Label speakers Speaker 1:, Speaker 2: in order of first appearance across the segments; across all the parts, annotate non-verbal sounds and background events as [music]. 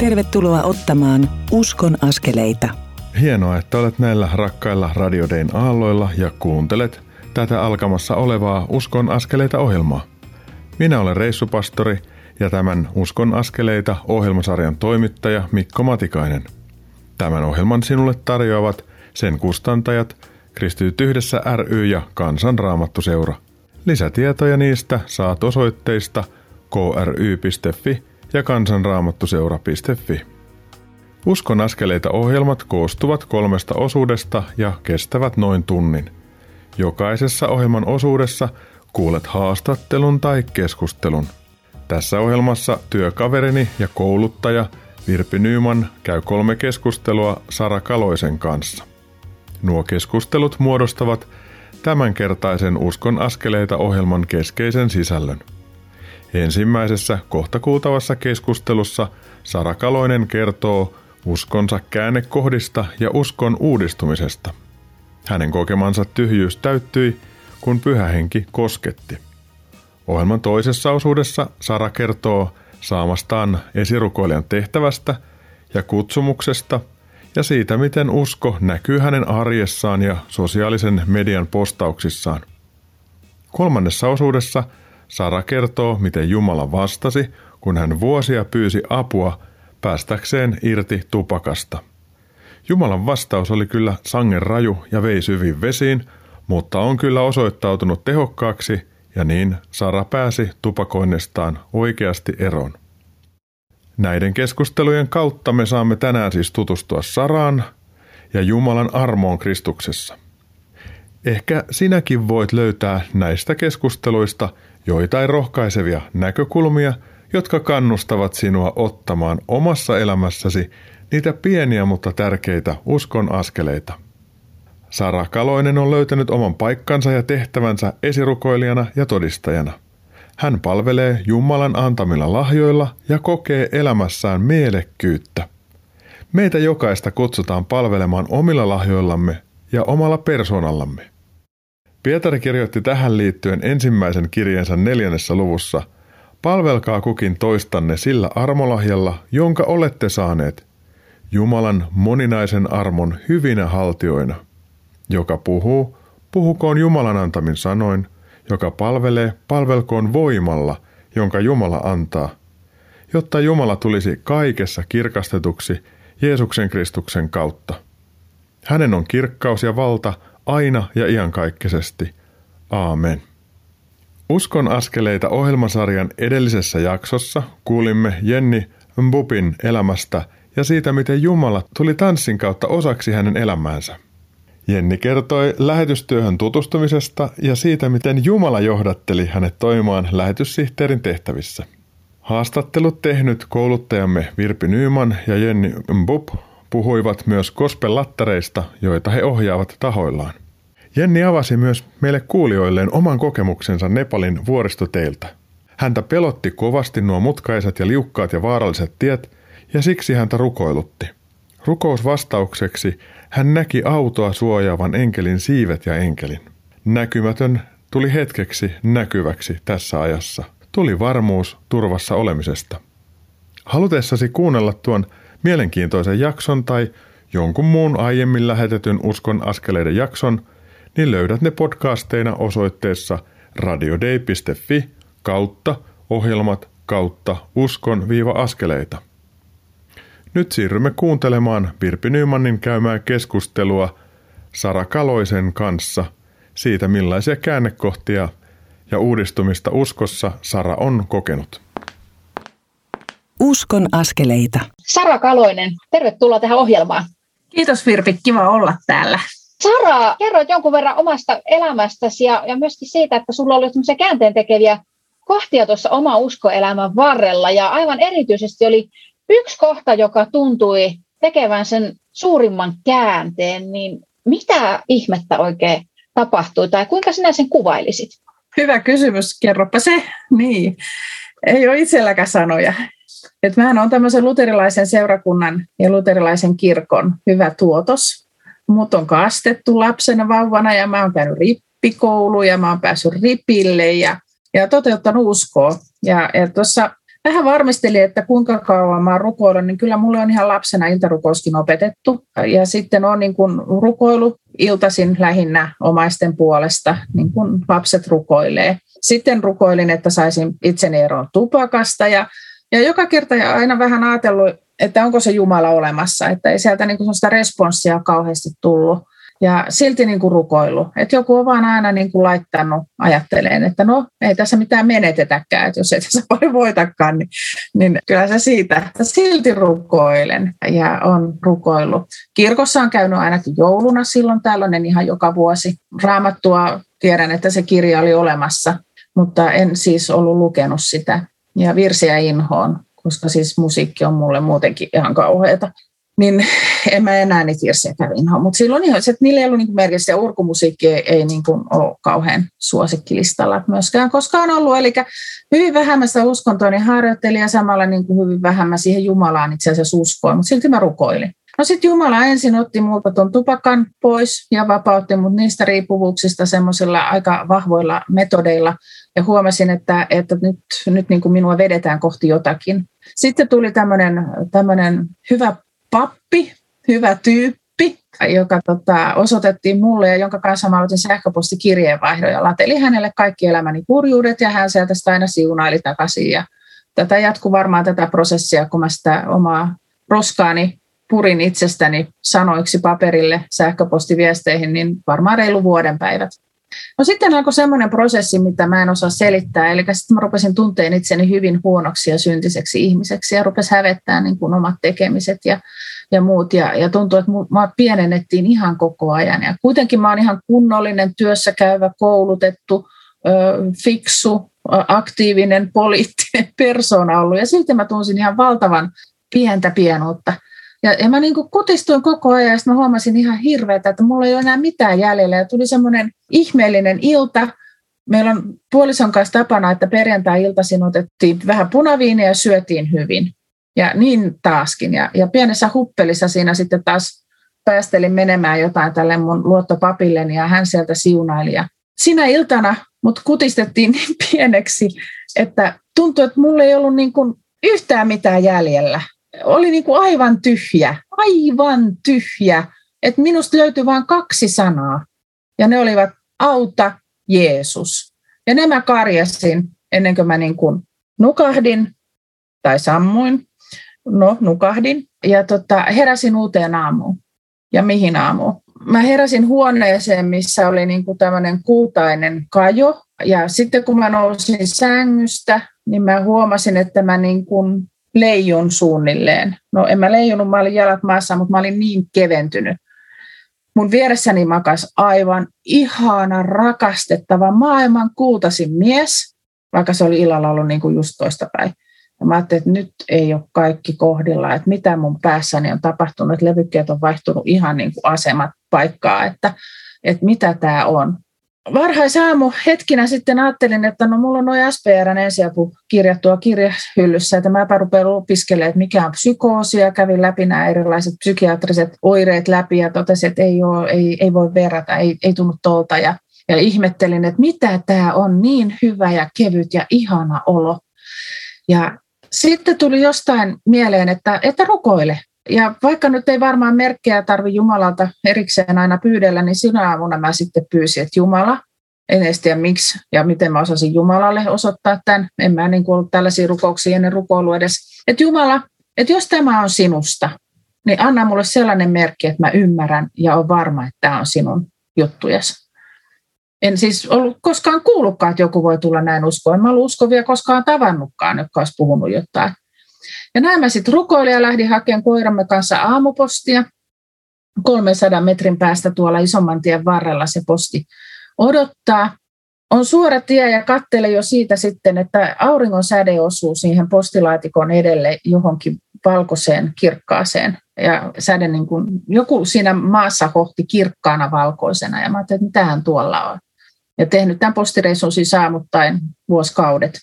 Speaker 1: Tervetuloa ottamaan Uskon askeleita.
Speaker 2: Hienoa, että olet näillä rakkailla Radiodein aalloilla ja kuuntelet tätä alkamassa olevaa Uskon askeleita ohjelmaa. Minä olen reissupastori ja tämän Uskon askeleita ohjelmasarjan toimittaja Mikko Matikainen. Tämän ohjelman sinulle tarjoavat sen kustantajat Kristityt yhdessä ry ja Kansanraamattuseura. Lisätietoja niistä saat osoitteista kry.fi ja kansanraamattuseura.fi. Uskon askeleita ohjelmat koostuvat kolmesta osuudesta ja kestävät noin tunnin. Jokaisessa ohjelman osuudessa kuulet haastattelun tai keskustelun. Tässä ohjelmassa työkaverini ja kouluttaja Virpi Nyyman käy kolme keskustelua Sara Kaloisen kanssa. Nuo keskustelut muodostavat tämänkertaisen Uskon askeleita ohjelman keskeisen sisällön. Ensimmäisessä kohta kuultavassa keskustelussa Sara Kaloinen kertoo uskonsa käännekohdista ja uskon uudistumisesta. Hänen kokemansa tyhjyys täyttyi, kun pyhähenki kosketti. Ohjelman toisessa osuudessa Sara kertoo saamastaan esirukoilijan tehtävästä ja kutsumuksesta ja siitä, miten usko näkyy hänen arjessaan ja sosiaalisen median postauksissaan. Kolmannessa osuudessa Sara kertoo, miten Jumala vastasi, kun hän vuosia pyysi apua päästäkseen irti tupakasta. Jumalan vastaus oli kyllä sangen raju ja vei syviin vesiin, mutta on kyllä osoittautunut tehokkaaksi ja niin Sara pääsi tupakoinnestaan oikeasti eroon. Näiden keskustelujen kautta me saamme tänään siis tutustua Saraan ja Jumalan armoon Kristuksessa. Ehkä sinäkin voit löytää näistä keskusteluista joitain rohkaisevia näkökulmia, jotka kannustavat sinua ottamaan omassa elämässäsi niitä pieniä mutta tärkeitä uskon askeleita. Sara Kaloinen on löytänyt oman paikkansa ja tehtävänsä esirukoilijana ja todistajana – hän palvelee Jumalan antamilla lahjoilla ja kokee elämässään mielekkyyttä. Meitä jokaista kutsutaan palvelemaan omilla lahjoillamme ja omalla persoonallamme. Pietari kirjoitti tähän liittyen ensimmäisen kirjeensä neljännessä luvussa, palvelkaa kukin toistanne sillä armolahjalla, jonka olette saaneet, Jumalan moninaisen armon hyvinä haltioina. Joka puhuu, puhukoon Jumalan antamin sanoin – joka palvelee, palvelkoon voimalla, jonka Jumala antaa, jotta Jumala tulisi kaikessa kirkastetuksi Jeesuksen Kristuksen kautta. Hänen on kirkkaus ja valta aina ja iankaikkisesti. Aamen. Uskon askeleita ohjelmasarjan edellisessä jaksossa kuulimme Jenni Mbupin elämästä ja siitä, miten Jumala tuli tanssin kautta osaksi hänen elämäänsä. Jenni kertoi lähetystyöhön tutustumisesta ja siitä, miten Jumala johdatteli hänet toimimaan lähetyssihteerin tehtävissä. Haastattelut tehnyt kouluttajamme Virpi Nyyman ja Jenni Mbub puhuivat myös kospelattareista, joita he ohjaavat tahoillaan. Jenni avasi myös meille kuulijoilleen oman kokemuksensa Nepalin vuoristoteiltä. Häntä pelotti kovasti nuo mutkaiset ja liukkaat ja vaaralliset tiet, ja siksi häntä rukoilutti. Rukous vastaukseksi hän näki autoa suojaavan enkelin siivet ja enkelin. Näkymätön tuli hetkeksi näkyväksi tässä ajassa. Tuli varmuus turvassa olemisesta. Halutessasi kuunnella tuon mielenkiintoisen jakson tai jonkun muun aiemmin lähetetyn Uskon askeleiden jakson, niin löydät ne podcasteina osoitteessa radiodei.fi kautta ohjelmat kautta uskon-askeleita. Nyt siirrymme kuuntelemaan Virpi Nymanin käymää keskustelua Sara Kaloisen kanssa siitä, millaisia käännekohtia ja uudistumista uskossa Sara on kokenut.
Speaker 1: Uskon askeleita.
Speaker 3: Sara Kaloinen, tervetuloa tähän ohjelmaan.
Speaker 4: Kiitos Virpi, kiva olla täällä.
Speaker 3: Sara, kerroit jonkun verran omasta elämästäsi ja, ja myöskin siitä, että sulla oli tämmöisiä käänteen tekeviä kohtia tuossa oma uskoelämän varrella ja aivan erityisesti oli Yksi kohta, joka tuntui tekevän sen suurimman käänteen, niin mitä ihmettä oikein tapahtui tai kuinka sinä sen kuvailisit?
Speaker 4: Hyvä kysymys, kerropa se. Niin, ei ole itselläkään sanoja. Et mähän on tämmöisen luterilaisen seurakunnan ja luterilaisen kirkon hyvä tuotos. Mut on kastettu lapsena vauvana ja mä oon käynyt rippikouluun ja mä oon päässyt ripille ja, ja toteuttanut uskoa. Ja, ja tuossa vähän varmistelin, että kuinka kauan mä rukoilun, niin kyllä mulle on ihan lapsena iltarukouskin opetettu. Ja sitten on niin kuin rukoilu iltaisin lähinnä omaisten puolesta, niin kuin lapset rukoilee. Sitten rukoilin, että saisin itseni eroon tupakasta ja, ja joka kerta aina vähän ajatellut, että onko se Jumala olemassa, että ei sieltä niin kuin responssia kauheasti tullut. Ja silti niin kuin rukoilu. Että joku on vaan aina niin kuin laittanut ajatteleen, että no ei tässä mitään menetetäkään, että jos ei tässä [laughs] paljon voitakaan, niin, niin kyllä se siitä, että silti rukoilen ja on rukoillut. Kirkossa on käynyt ainakin jouluna silloin tällöin ihan joka vuosi. Raamattua tiedän, että se kirja oli olemassa, mutta en siis ollut lukenut sitä. Ja virsiä inhoon, koska siis musiikki on mulle muutenkin ihan kauheata niin [laughs] en mä enää niitä virsiäkään inhoa. Mutta silloin ihan, että niillä ei ollut niin merkitystä urkumusiikki ei, ei niin kuin ole kauhean suosikkilistalla myöskään koskaan ollut. Eli hyvin vähän mä sitä uskontoa niin harjoittelin ja samalla niin kuin hyvin vähän mä siihen Jumalaan itse asiassa uskoin, mutta silti mä rukoilin. No sitten Jumala ensin otti multa tuon tupakan pois ja vapautti mut niistä riippuvuuksista semmoisilla aika vahvoilla metodeilla. Ja huomasin, että, että nyt, nyt niin kuin minua vedetään kohti jotakin. Sitten tuli tämmöinen hyvä pappi, hyvä tyyppi, joka tota, osoitettiin mulle ja jonka kanssa mä aloitin sähköpostikirjeenvaihdon ja latelin hänelle kaikki elämäni kurjuudet ja hän sieltä sitä aina siunaili takaisin. Ja tätä jatkuu varmaan tätä prosessia, kun mä sitä omaa roskaani purin itsestäni sanoiksi paperille sähköpostiviesteihin, niin varmaan reilu vuoden päivät. No sitten alkoi semmoinen prosessi, mitä mä en osaa selittää, eli sitten mä rupesin tunteen itseni hyvin huonoksi ja syntiseksi ihmiseksi ja rupesi hävettää niin kuin omat tekemiset ja, ja muut. Ja, ja tuntui, että mä pienennettiin ihan koko ajan. Ja kuitenkin mä oon ihan kunnollinen, työssä käyvä, koulutettu, fiksu, aktiivinen, poliittinen [laughs] persoona ollut. Ja silti mä tunsin ihan valtavan pientä pienuutta. Ja, ja mä niin kuin kutistuin koko ajan ja mä huomasin ihan hirveätä, että mulla ei ole enää mitään jäljellä. Ja tuli semmoinen ihmeellinen ilta. Meillä on puolison kanssa tapana, että perjantai-iltaisin otettiin vähän punaviiniä ja syötiin hyvin. Ja niin taaskin. Ja, ja pienessä huppelissa siinä sitten taas päästelin menemään jotain tälle mun luottopapilleni ja hän sieltä siunaili. Ja sinä iltana mut kutistettiin [laughs] niin pieneksi, että tuntui, että mulla ei ollut niin kuin yhtään mitään jäljellä oli niin kuin aivan tyhjä, aivan tyhjä. Että minusta löytyi vain kaksi sanaa, ja ne olivat auta Jeesus. Ja ne mä karjasin ennen kuin mä niin kuin nukahdin tai sammuin. No, nukahdin ja tota, heräsin uuteen aamuun. Ja mihin aamuun? Mä heräsin huoneeseen, missä oli niin kuin tämmöinen kultainen kajo. Ja sitten kun mä nousin sängystä, niin mä huomasin, että mä niin kuin leijun suunnilleen. No en mä leijunut, mä olin jalat maassa, mutta mä olin niin keventynyt. Mun vieressäni makas aivan ihana, rakastettava, maailman kultasin mies, vaikka se oli illalla ollut niin kuin just toistapäin. Ja mä ajattelin, että nyt ei ole kaikki kohdilla, että mitä mun päässäni on tapahtunut, että levykkeet on vaihtunut ihan niin kuin asemat paikkaa, että, että mitä tämä on varhaisaamu hetkinä sitten ajattelin, että no mulla on noin SPRn ensiapu kirjattua kirjahyllyssä, että mä rupean opiskelemaan, että mikä on psykoosi ja kävin läpi nämä erilaiset psykiatriset oireet läpi ja totesin, että ei, ole, ei, ei voi verrata, ei, ei tunnu tolta. Ja, ja ihmettelin, että mitä tämä on niin hyvä ja kevyt ja ihana olo. Ja sitten tuli jostain mieleen, että, että rukoile, ja vaikka nyt ei varmaan merkkejä tarvi Jumalalta erikseen aina pyydellä, niin sinä aamuna mä sitten pyysin, että Jumala, en edes tiedä miksi ja miten mä osasin Jumalalle osoittaa tämän. En mä niin ollut tällaisia rukouksia ennen rukoilua edes. Että Jumala, että jos tämä on sinusta, niin anna mulle sellainen merkki, että mä ymmärrän ja on varma, että tämä on sinun juttujas. En siis ollut koskaan kuullutkaan, että joku voi tulla näin uskoon. En mä ollut uskovia koskaan tavannutkaan, jotka olisi puhunut jotain. Ja näin mä sitten rukoilin ja lähdin hakemaan koiramme kanssa aamupostia. 300 metrin päästä tuolla isomman tien varrella se posti odottaa. On suora tie ja kattele jo siitä sitten, että auringon säde osuu siihen postilaatikon edelle johonkin valkoiseen kirkkaaseen. Ja säde niin kuin, joku siinä maassa hohti kirkkaana valkoisena ja mä ajattelin, että mitähän tuolla on. Ja tehnyt tämän postireissun siis aamuttaen vuosikaudet.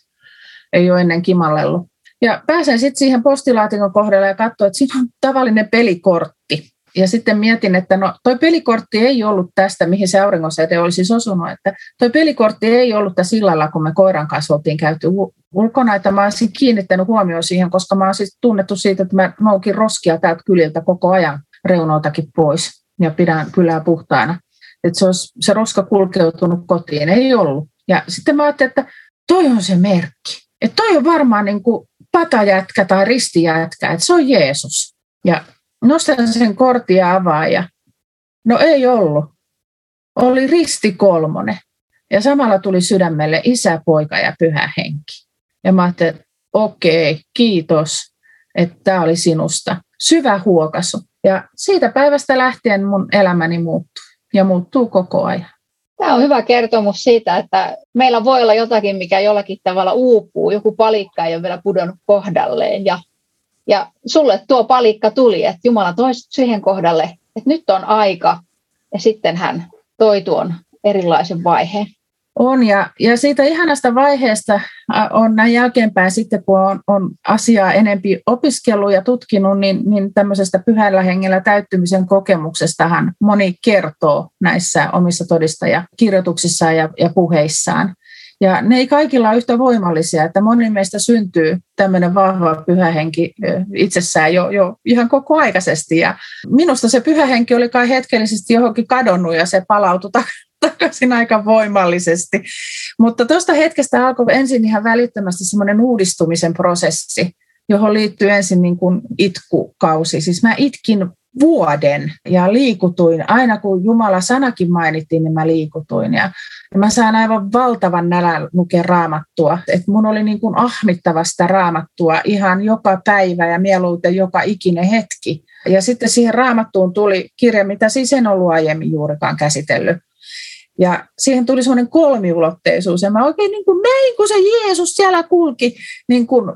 Speaker 4: Ei ole ennen kimallellut. Ja pääsen sitten siihen postilaatikon kohdalle ja katsoin, että siinä on tavallinen pelikortti. Ja sitten mietin, että no toi pelikortti ei ollut tästä, mihin se auringonsäde olisi siis osunut, että toi pelikortti ei ollut tässä sillalla, kun me koiran kanssa oltiin käyty ulkona, että mä olisin kiinnittänyt huomioon siihen, koska mä olisin tunnettu siitä, että mä noukin roskia täältä kyliltä koko ajan reunoltakin pois ja pidän kylää puhtaana. Että se, olisi, se roska kulkeutunut kotiin, ei ollut. Ja sitten mä ajattelin, että toi on se merkki. Että toi on varmaan niin kuin patajätkä tai ristijätkä, että se on Jeesus. Ja nostan sen kortia avaa ja no ei ollut. Oli risti kolmonen. Ja samalla tuli sydämelle isä, poika ja pyhä henki. Ja mä ajattelin, että okei, kiitos, että tämä oli sinusta. Syvä huokasu. Ja siitä päivästä lähtien mun elämäni muuttui ja muuttuu koko ajan.
Speaker 3: Tämä on hyvä kertomus siitä, että meillä voi olla jotakin, mikä jollakin tavalla uupuu. Joku palikka ei ole vielä pudonnut kohdalleen. Ja, ja sulle tuo palikka tuli, että Jumala toi siihen kohdalle, että nyt on aika. Ja sitten hän toi tuon erilaisen vaiheen.
Speaker 4: On, ja, ja siitä ihanasta vaiheesta on näin jälkeenpäin sitten, kun on, on asiaa enempi opiskellut ja tutkinut, niin, niin tämmöisestä pyhällä hengellä täyttymisen kokemuksestahan moni kertoo näissä omissa todistajakirjoituksissaan ja, ja puheissaan. Ja ne ei kaikilla ole yhtä voimallisia, että moni meistä syntyy tämmöinen vahva pyhähenki itsessään jo, jo ihan koko aikaisesti. Ja minusta se pyhähenki oli kai hetkellisesti johonkin kadonnut ja se palautui [laughs] takaisin aika voimallisesti. Mutta tuosta hetkestä alkoi ensin ihan välittömästi semmoinen uudistumisen prosessi, johon liittyy ensin niin kuin itkukausi. Siis mä itkin vuoden ja liikutuin. Aina kun Jumala sanakin mainittiin, niin mä liikutuin. Ja, ja mä sain aivan valtavan nälän lukea raamattua. Et mun oli niin kuin ahmittava sitä raamattua ihan joka päivä ja mieluiten joka ikinen hetki. Ja sitten siihen raamattuun tuli kirja, mitä siis en ollut aiemmin juurikaan käsitellyt. Ja siihen tuli semmoinen kolmiulotteisuus. Ja mä oikein niin kuin näin, kun se Jeesus siellä kulki, niin kuin,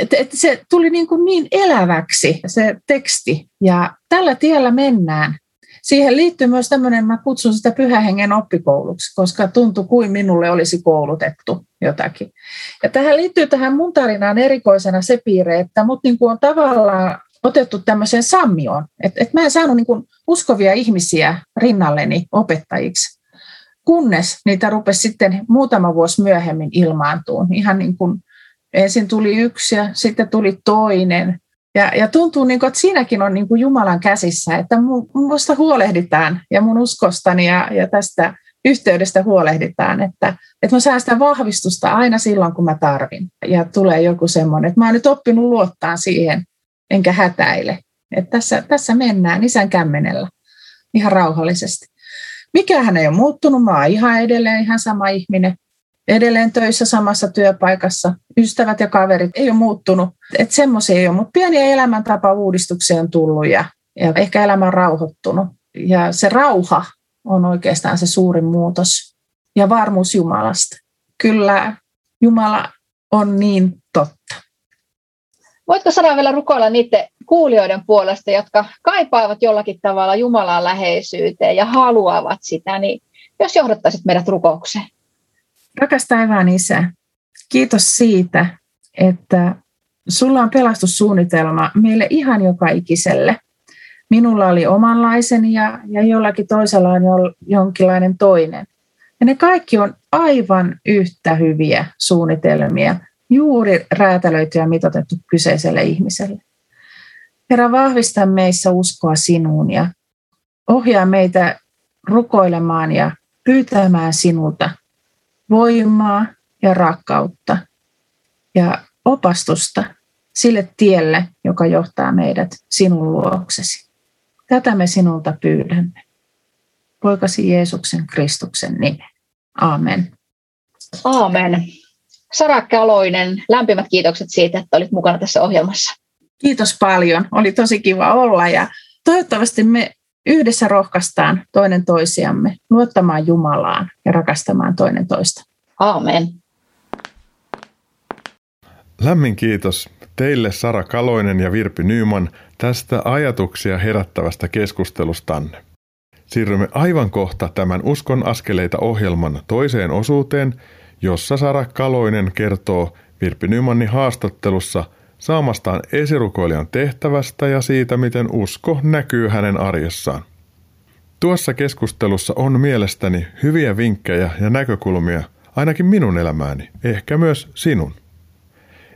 Speaker 4: että et se tuli niin, kuin niin eläväksi se teksti. Ja tällä tiellä mennään. Siihen liittyy myös tämmöinen, mä kutsun sitä pyhähengen oppikouluksi, koska tuntui kuin minulle olisi koulutettu jotakin. Ja tähän liittyy tähän mun tarinaan erikoisena se piirre, että mut niin kuin on tavallaan otettu tämmöiseen sammioon. Että et mä en saanut niin kuin uskovia ihmisiä rinnalleni opettajiksi kunnes niitä rupesi sitten muutama vuosi myöhemmin ilmaantuun. Ihan niin kuin ensin tuli yksi ja sitten tuli toinen. Ja, ja tuntuu, niin kuin, että siinäkin on niin kuin Jumalan käsissä, että minusta huolehditaan ja mun uskostani ja, ja tästä yhteydestä huolehditaan, että, että mä sitä vahvistusta aina silloin, kun mä tarvin. Ja tulee joku semmoinen, että mä oon nyt oppinut luottaa siihen, enkä hätäile. Että tässä, tässä mennään isän kämmenellä ihan rauhallisesti. Mikähän ei ole muuttunut, mä oon ihan edelleen ihan sama ihminen. Edelleen töissä samassa työpaikassa. Ystävät ja kaverit ei ole muuttunut. Että semmoisia ei ole, mutta pieniä elämäntapa-uudistuksia on tullut ja, ja ehkä elämä on rauhoittunut. Ja se rauha on oikeastaan se suurin muutos ja varmuus Jumalasta. Kyllä Jumala on niin totta.
Speaker 3: Voitko sanoa vielä rukoilla niiden kuulijoiden puolesta, jotka kaipaavat jollakin tavalla Jumalan läheisyyteen ja haluavat sitä, niin jos johdattaisit meidät rukoukseen.
Speaker 4: Rakas taivaan Isä, kiitos siitä, että sulla on pelastussuunnitelma meille ihan joka ikiselle. Minulla oli omanlaiseni ja, ja jollakin toisella on jonkinlainen toinen. Ja ne kaikki on aivan yhtä hyviä suunnitelmia, juuri räätälöity ja mitotettu kyseiselle ihmiselle. Herra, vahvista meissä uskoa sinuun ja ohjaa meitä rukoilemaan ja pyytämään sinulta voimaa ja rakkautta ja opastusta sille tielle, joka johtaa meidät sinun luoksesi. Tätä me sinulta pyydämme. Poikasi Jeesuksen Kristuksen nimen. Amen.
Speaker 3: Aamen. Sarakka Aloinen, lämpimät kiitokset siitä, että olit mukana tässä ohjelmassa.
Speaker 4: Kiitos paljon. Oli tosi kiva olla ja toivottavasti me yhdessä rohkaistaan toinen toisiamme luottamaan Jumalaan ja rakastamaan toinen toista.
Speaker 3: Aamen.
Speaker 2: Lämmin kiitos teille Sara Kaloinen ja Virpi Nyyman tästä ajatuksia herättävästä keskustelustanne. Siirrymme aivan kohta tämän Uskon askeleita ohjelman toiseen osuuteen, jossa Sara Kaloinen kertoo Virpi Nymanin haastattelussa – saamastaan esirukoilijan tehtävästä ja siitä, miten usko näkyy hänen arjessaan. Tuossa keskustelussa on mielestäni hyviä vinkkejä ja näkökulmia ainakin minun elämääni, ehkä myös sinun.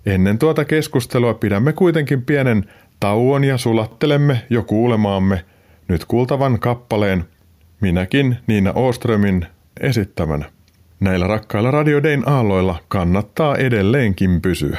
Speaker 2: Ennen tuota keskustelua pidämme kuitenkin pienen tauon ja sulattelemme jo kuulemaamme nyt kuultavan kappaleen minäkin Niina Oströmin esittämänä. Näillä rakkailla Radio Dayn aalloilla kannattaa edelleenkin pysyä.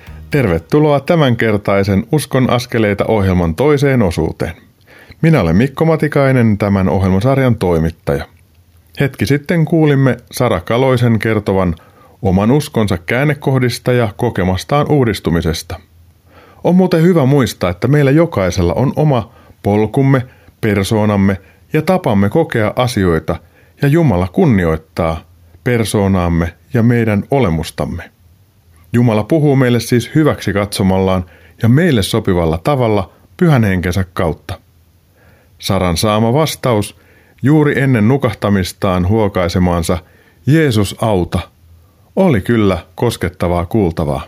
Speaker 2: Tervetuloa tämänkertaisen Uskon askeleita ohjelman toiseen osuuteen. Minä olen Mikko Matikainen, tämän ohjelmasarjan toimittaja. Hetki sitten kuulimme Sara Kaloisen kertovan oman uskonsa käännekohdista ja kokemastaan uudistumisesta. On muuten hyvä muistaa, että meillä jokaisella on oma polkumme, persoonamme ja tapamme kokea asioita, ja Jumala kunnioittaa persoonaamme ja meidän olemustamme. Jumala puhuu meille siis hyväksi katsomallaan ja meille sopivalla tavalla pyhän henkensä kautta. Saran saama vastaus juuri ennen nukahtamistaan huokaisemaansa Jeesus auta oli kyllä koskettavaa kuultavaa.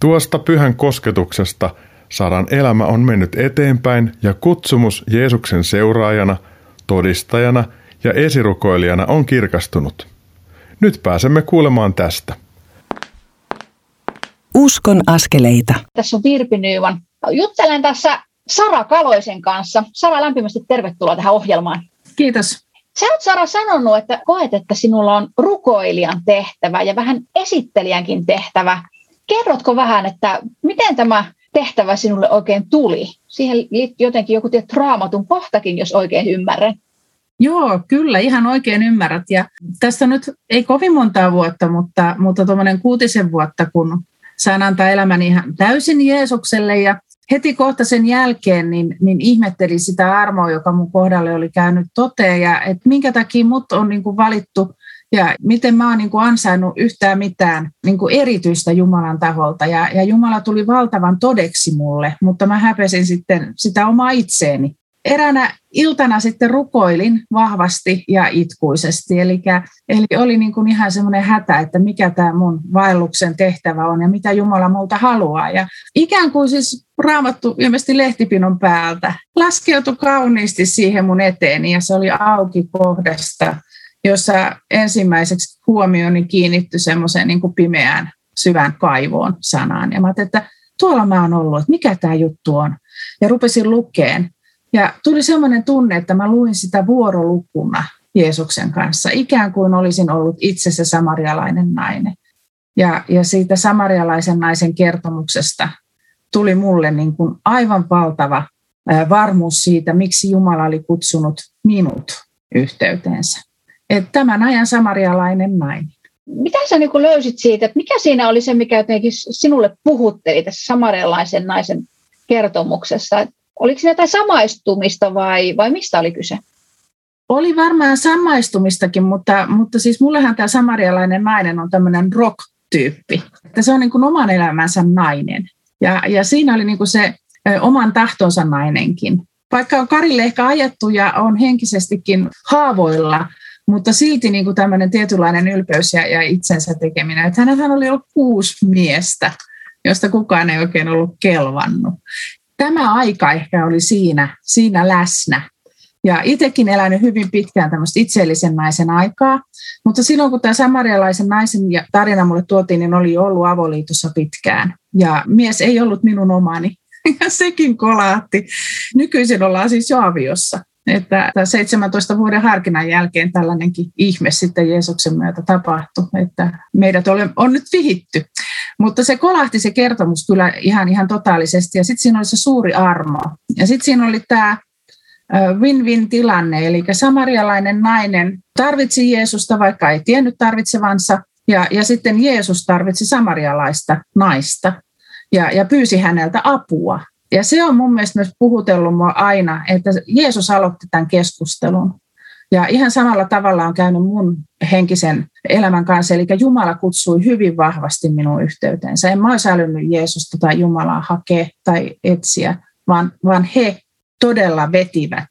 Speaker 2: Tuosta pyhän kosketuksesta Saran elämä on mennyt eteenpäin ja kutsumus Jeesuksen seuraajana, todistajana ja esirukoilijana on kirkastunut. Nyt pääsemme kuulemaan tästä.
Speaker 1: Uskon askeleita.
Speaker 3: Tässä on Virpi Nyyman. Juttelen tässä Sara Kaloisen kanssa. Sara, lämpimästi tervetuloa tähän ohjelmaan.
Speaker 4: Kiitos.
Speaker 3: Sä oot Sara sanonut, että koet, että sinulla on rukoilijan tehtävä ja vähän esittelijänkin tehtävä. Kerrotko vähän, että miten tämä tehtävä sinulle oikein tuli? Siihen liittyy jotenkin joku tietty raamatun kohtakin, jos oikein ymmärrän.
Speaker 4: Joo, kyllä, ihan oikein ymmärrät. Ja tästä nyt ei kovin montaa vuotta, mutta, mutta tuommoinen kuutisen vuotta, kun sain antaa elämäni ihan täysin Jeesukselle. Ja heti kohta sen jälkeen niin, niin ihmettelin sitä armoa, joka mun kohdalle oli käynyt toteen. Ja että minkä takia mut on niin kuin valittu ja miten mä oon niin kuin ansainnut yhtään mitään niin kuin erityistä Jumalan taholta. Ja, ja Jumala tuli valtavan todeksi mulle, mutta mä häpesin sitten sitä omaa itseeni eräänä iltana sitten rukoilin vahvasti ja itkuisesti. Eli, eli oli niin kuin ihan semmoinen hätä, että mikä tämä mun vaelluksen tehtävä on ja mitä Jumala multa haluaa. Ja ikään kuin siis raamattu ilmeisesti lehtipinon päältä laskeutui kauniisti siihen mun eteeni ja se oli auki kohdasta, jossa ensimmäiseksi huomioni kiinnittyi semmoiseen niin kuin pimeään syvään kaivoon sanaan. Ja mä että tuolla mä oon ollut, että mikä tämä juttu on. Ja rupesin lukeen ja tuli sellainen tunne, että mä luin sitä vuorolukuna Jeesuksen kanssa, ikään kuin olisin ollut itse se samarialainen nainen. Ja, ja siitä samarialaisen naisen kertomuksesta tuli mulle niin kuin aivan valtava varmuus siitä, miksi Jumala oli kutsunut minut yhteyteensä. Että tämän ajan samarialainen nainen.
Speaker 3: Mitä sä niin löysit siitä, että mikä siinä oli se, mikä jotenkin sinulle puhutteli tässä samarialaisen naisen kertomuksessa? Oliko siinä jotain samaistumista vai, vai mistä oli kyse?
Speaker 4: Oli varmaan samaistumistakin, mutta, mutta siis mullehan tämä samarialainen nainen on tämmöinen rock-tyyppi. Että se on niin kuin oman elämänsä nainen. Ja, ja siinä oli niin kuin se oman tahtonsa nainenkin. Vaikka on Karille ehkä ajettu ja on henkisestikin haavoilla, mutta silti niin kuin tämmöinen tietynlainen ylpeys ja, ja itsensä tekeminen. Että hänethän oli ollut kuusi miestä, josta kukaan ei oikein ollut kelvannut tämä aika ehkä oli siinä, siinä läsnä. Ja itsekin elänyt hyvin pitkään tämmöistä itsellisen naisen aikaa, mutta silloin kun tämä samarialaisen naisen tarina mulle tuotiin, niin oli ollut avoliitossa pitkään. Ja mies ei ollut minun omani, [laughs] ja sekin kolahti. Nykyisin ollaan siis jo aviossa. Että 17 vuoden harkinnan jälkeen tällainenkin ihme sitten Jeesuksen myötä tapahtui, että meidät on nyt vihitty. Mutta se kolahti se kertomus kyllä ihan, ihan totaalisesti ja sitten siinä oli se suuri armo. Ja sitten siinä oli tämä win-win tilanne, eli samarialainen nainen tarvitsi Jeesusta, vaikka ei tiennyt tarvitsevansa, Ja, ja sitten Jeesus tarvitsi samarialaista naista ja, ja pyysi häneltä apua. Ja se on mun mielestä myös puhutellut mua aina, että Jeesus aloitti tämän keskustelun. Ja ihan samalla tavalla on käynyt mun henkisen elämän kanssa, eli Jumala kutsui hyvin vahvasti minun yhteyteensä. En mä olisi älynyt Jeesusta tai Jumalaa hakea tai etsiä, vaan, vaan he todella vetivät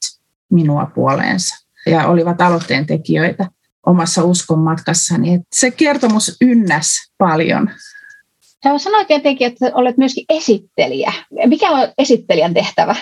Speaker 4: minua puoleensa ja olivat aloitteen tekijöitä omassa uskon matkassani. Et se kertomus ynnäs paljon.
Speaker 3: Sä sanoit jotenkin, että olet myöskin esittelijä. Mikä on esittelijän tehtävä?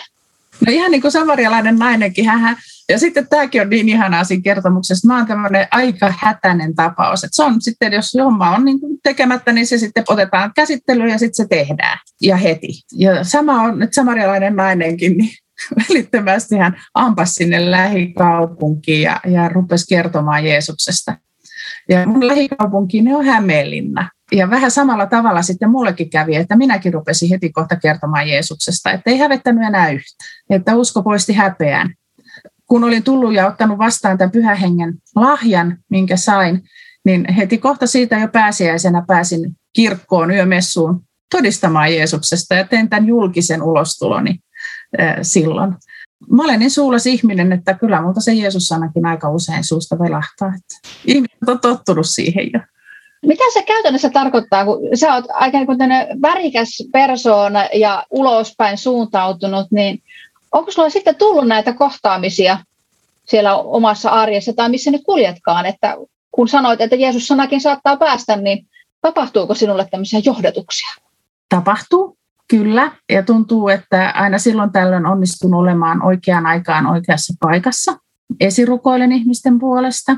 Speaker 4: No ihan niin kuin samarialainen nainenkin. Hän, ja sitten tämäkin on niin ihanaa siinä kertomuksessa. Mä oon tämmöinen aika hätäinen tapaus. Että se on sitten, jos homma on niin kuin tekemättä, niin se sitten otetaan käsittelyyn ja sitten se tehdään. Ja heti. Ja sama on, että samarialainen nainenkin, niin [laughs] välittömästi hän ampasi sinne lähikaupunkiin ja, ja rupesi kertomaan Jeesuksesta. Ja mun lähikaupunki on Hämeenlinna. Ja vähän samalla tavalla sitten mullekin kävi, että minäkin rupesin heti kohta kertomaan Jeesuksesta, että ei hävettänyt enää yhtä, että usko poisti häpeän. Kun olin tullut ja ottanut vastaan tämän pyhän hengen lahjan, minkä sain, niin heti kohta siitä jo pääsiäisenä pääsin kirkkoon yömessuun todistamaan Jeesuksesta ja tein tämän julkisen ulostuloni silloin. Mä olen niin suulas ihminen, että kyllä multa se Jeesus-sanakin aika usein suusta velahtaa. Ihmiset on tottunut siihen jo.
Speaker 3: Mitä se käytännössä tarkoittaa, kun sä oot aika niin värikäs persoona ja ulospäin suuntautunut, niin onko sulla sitten tullut näitä kohtaamisia siellä omassa arjessa tai missä nyt kuljetkaan, että kun sanoit, että Jeesus sanakin saattaa päästä, niin tapahtuuko sinulle tämmöisiä johdatuksia?
Speaker 4: Tapahtuu, kyllä. Ja tuntuu, että aina silloin tällöin onnistun olemaan oikeaan aikaan oikeassa paikassa. Esirukoilen ihmisten puolesta.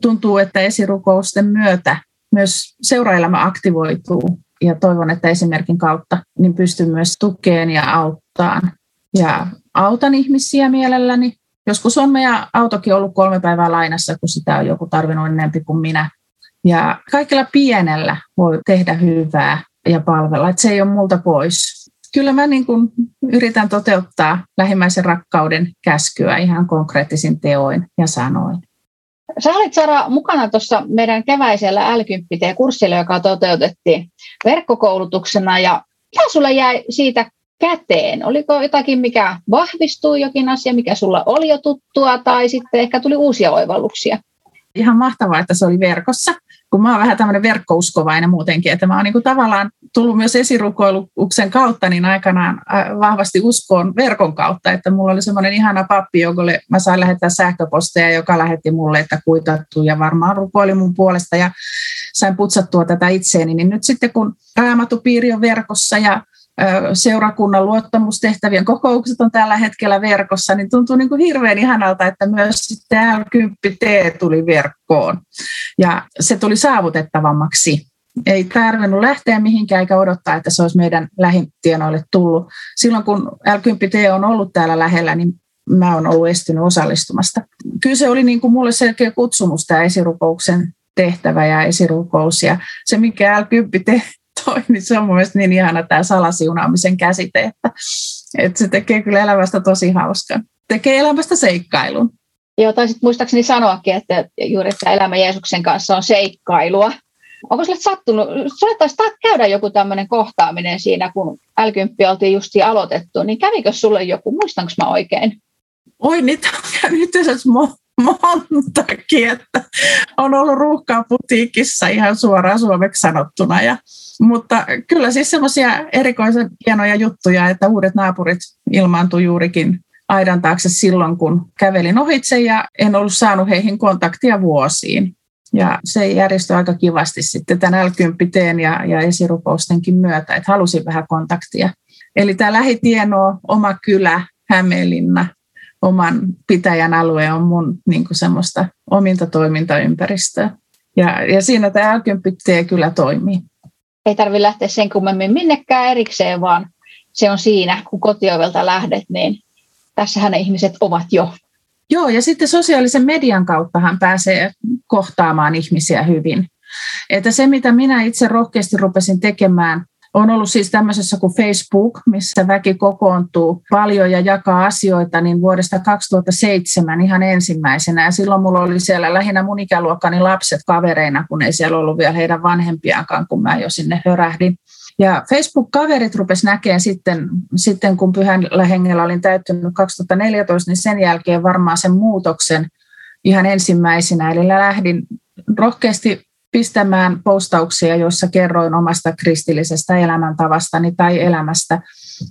Speaker 4: Tuntuu, että esirukousten myötä myös seuraelämä aktivoituu ja toivon, että esimerkin kautta niin pystyn myös tukeen ja auttaan. Ja autan ihmisiä mielelläni. Joskus on meidän autokin ollut kolme päivää lainassa, kun sitä on joku tarvinnut enemmän kuin minä. Ja kaikilla pienellä voi tehdä hyvää ja palvella, että se ei ole multa pois. Kyllä mä niin kuin yritän toteuttaa lähimmäisen rakkauden käskyä ihan konkreettisin teoin ja sanoin.
Speaker 3: Sä olit Sara mukana tuossa meidän keväisellä l kurssilla joka toteutettiin verkkokoulutuksena ja mitä sulle jäi siitä käteen? Oliko jotakin, mikä vahvistui, jokin asia, mikä sulla oli jo tuttua tai sitten ehkä tuli uusia oivalluksia?
Speaker 4: Ihan mahtavaa, että se oli verkossa kun mä oon vähän tämmöinen verkkouskovainen muutenkin, että mä oon niin tavallaan tullut myös esirukoiluksen kautta niin aikanaan äh, vahvasti uskoon verkon kautta, että mulla oli semmoinen ihana pappi, jolle mä sain lähettää sähköposteja, joka lähetti mulle, että kuitattu ja varmaan rukoili mun puolesta ja sain putsattua tätä itseeni, niin nyt sitten kun raamatupiiri on verkossa ja seurakunnan luottamustehtävien kokoukset on tällä hetkellä verkossa, niin tuntuu niin kuin hirveän ihanalta, että myös sitten L10T tuli verkkoon. Ja se tuli saavutettavammaksi. Ei tarvinnut lähteä mihinkään eikä odottaa, että se olisi meidän lähitienoille tullut. Silloin kun L10T on ollut täällä lähellä, niin mä oon ollut estynyt osallistumasta. Kyllä se oli niin kuin mulle selkeä kutsumus tämä esirukouksen tehtävä ja esirukous. Ja se, mikä L10 toi, niin se on mun mielestä niin ihana tämä salasiunaamisen käsite, että, että se tekee kyllä elämästä tosi hauskan. Tekee elämästä seikkailun.
Speaker 3: Joo, taisit muistaakseni sanoakin, että juuri tämä elämä Jeesuksen kanssa on seikkailua. Onko sinulle sattunut, sinulle taisi käydä joku tämmöinen kohtaaminen siinä, kun L10 oltiin justi aloitettu, niin kävikö sulle joku, muistanko mä oikein?
Speaker 4: Oi, niitä on [laughs] käynyt montakin, että on ollut ruuhkaa putiikissa ihan suoraan suomeksi sanottuna. Ja, mutta kyllä siis semmoisia erikoisen hienoja juttuja, että uudet naapurit ilmaantui juurikin aidan taakse silloin, kun kävelin ohitse ja en ollut saanut heihin kontaktia vuosiin. Ja se järjestyi aika kivasti sitten tämän l ja, ja esirukoustenkin myötä, että halusin vähän kontaktia. Eli tämä lähitieno, oma kylä, Hämeenlinna, oman pitäjän alue on mun niin kuin semmoista ominta toimintaympäristöä. Ja, ja siinä tämä l kyllä toimii.
Speaker 3: Ei tarvitse lähteä sen kummemmin minnekään erikseen, vaan se on siinä, kun kotiovelta lähdet, niin tässähän ne ihmiset ovat jo.
Speaker 4: Joo, ja sitten sosiaalisen median kautta hän pääsee kohtaamaan ihmisiä hyvin. Että se, mitä minä itse rohkeasti rupesin tekemään on ollut siis tämmöisessä kuin Facebook, missä väki kokoontuu paljon ja jakaa asioita, niin vuodesta 2007 ihan ensimmäisenä. Ja silloin mulla oli siellä lähinnä mun ikäluokkani lapset kavereina, kun ei siellä ollut vielä heidän vanhempiaankaan, kun mä jo sinne hörähdin. Ja Facebook-kaverit rupes näkemään sitten, sitten, kun pyhän hengellä olin täyttynyt 2014, niin sen jälkeen varmaan sen muutoksen ihan ensimmäisenä. Eli lähdin rohkeasti pistämään postauksia, joissa kerroin omasta kristillisestä elämäntavastani tai elämästä.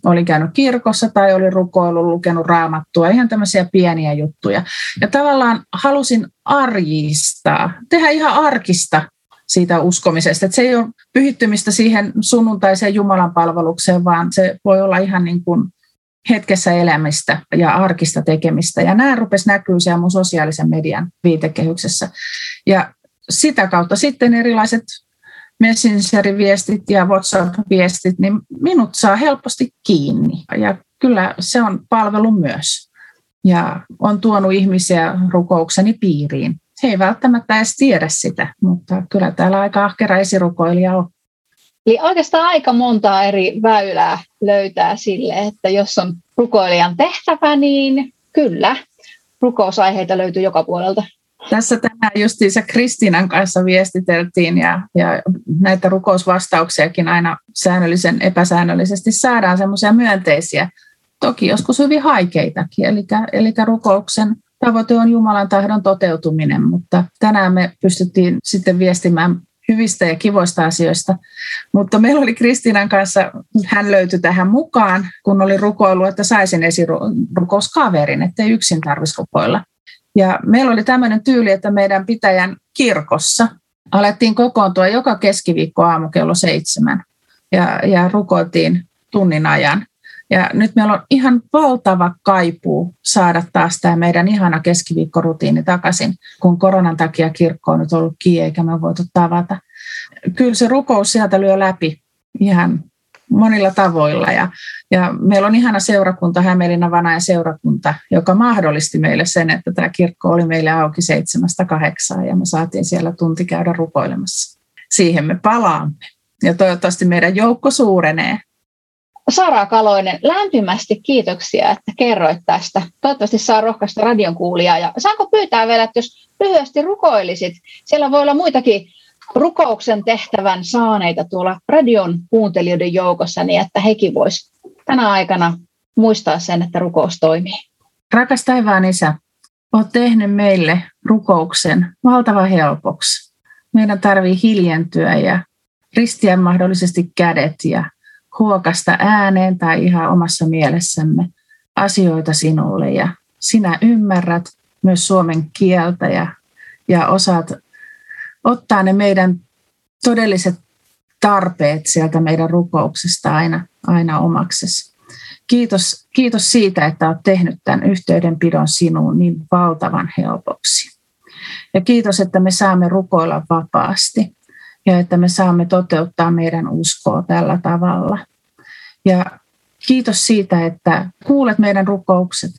Speaker 4: Olin käynyt kirkossa tai olin rukoillut, lukenut raamattua, ihan tämmöisiä pieniä juttuja. Ja tavallaan halusin arjistaa, tehdä ihan arkista siitä uskomisesta. Että se ei ole pyhittymistä siihen sunnuntaiseen Jumalan palvelukseen, vaan se voi olla ihan niin kuin hetkessä elämistä ja arkista tekemistä. Ja nämä rupesi näkyä siellä mun sosiaalisen median viitekehyksessä. Ja sitä kautta sitten erilaiset Messenger-viestit ja WhatsApp-viestit, niin minut saa helposti kiinni. Ja kyllä se on palvelu myös. Ja on tuonut ihmisiä rukoukseni piiriin. He ei välttämättä edes tiedä sitä, mutta kyllä täällä aika ahkera esirukoilija on.
Speaker 3: Eli oikeastaan aika montaa eri väylää löytää sille, että jos on rukoilijan tehtävä, niin kyllä, rukousaiheita löytyy joka puolelta.
Speaker 4: Tässä tänään justiinsa Kristinan kanssa viestiteltiin ja, ja näitä rukousvastauksiakin aina säännöllisen epäsäännöllisesti saadaan semmoisia myönteisiä, toki joskus hyvin haikeitakin. Eli, eli rukouksen tavoite on Jumalan tahdon toteutuminen, mutta tänään me pystyttiin sitten viestimään hyvistä ja kivoista asioista. Mutta meillä oli Kristinan kanssa, hän löytyi tähän mukaan, kun oli rukoillut, että saisin esirukouskaverin, ettei yksin tarvitsisi rukoilla. Ja meillä oli tämmöinen tyyli, että meidän pitäjän kirkossa alettiin kokoontua joka keskiviikko aamu kello seitsemän ja, ja rukoiltiin tunnin ajan. Ja nyt meillä on ihan valtava kaipuu saada taas tämä meidän ihana keskiviikkorutiini takaisin, kun koronan takia kirkko on nyt ollut kiinni eikä me voitu tavata. Kyllä se rukous sieltä lyö läpi ihan monilla tavoilla. Ja, ja meillä on ihana seurakunta, Hämeenlinnan Vanajan seurakunta, joka mahdollisti meille sen, että tämä kirkko oli meille auki seitsemästä kahdeksaan ja me saatiin siellä tunti käydä rukoilemassa. Siihen me palaamme. Ja toivottavasti meidän joukko suurenee.
Speaker 3: Sara Kaloinen, lämpimästi kiitoksia, että kerroit tästä. Toivottavasti saa rohkaista radion kuulijaa. Ja saanko pyytää vielä, että jos lyhyesti rukoilisit, siellä voi olla muitakin rukouksen tehtävän saaneita tuolla radion kuuntelijoiden joukossa, niin että hekin vois tänä aikana muistaa sen, että rukous toimii.
Speaker 4: Rakas taivaan isä, olet tehnyt meille rukouksen valtavan helpoksi. Meidän tarvii hiljentyä ja ristiä mahdollisesti kädet ja huokasta ääneen tai ihan omassa mielessämme asioita sinulle. Ja sinä ymmärrät myös suomen kieltä ja, ja osaat ottaa ne meidän todelliset tarpeet sieltä meidän rukouksesta aina, aina omaksesi. Kiitos, kiitos siitä, että olet tehnyt tämän yhteydenpidon sinuun niin valtavan helpoksi. Ja kiitos, että me saamme rukoilla vapaasti ja että me saamme toteuttaa meidän uskoa tällä tavalla. Ja kiitos siitä, että kuulet meidän rukoukset.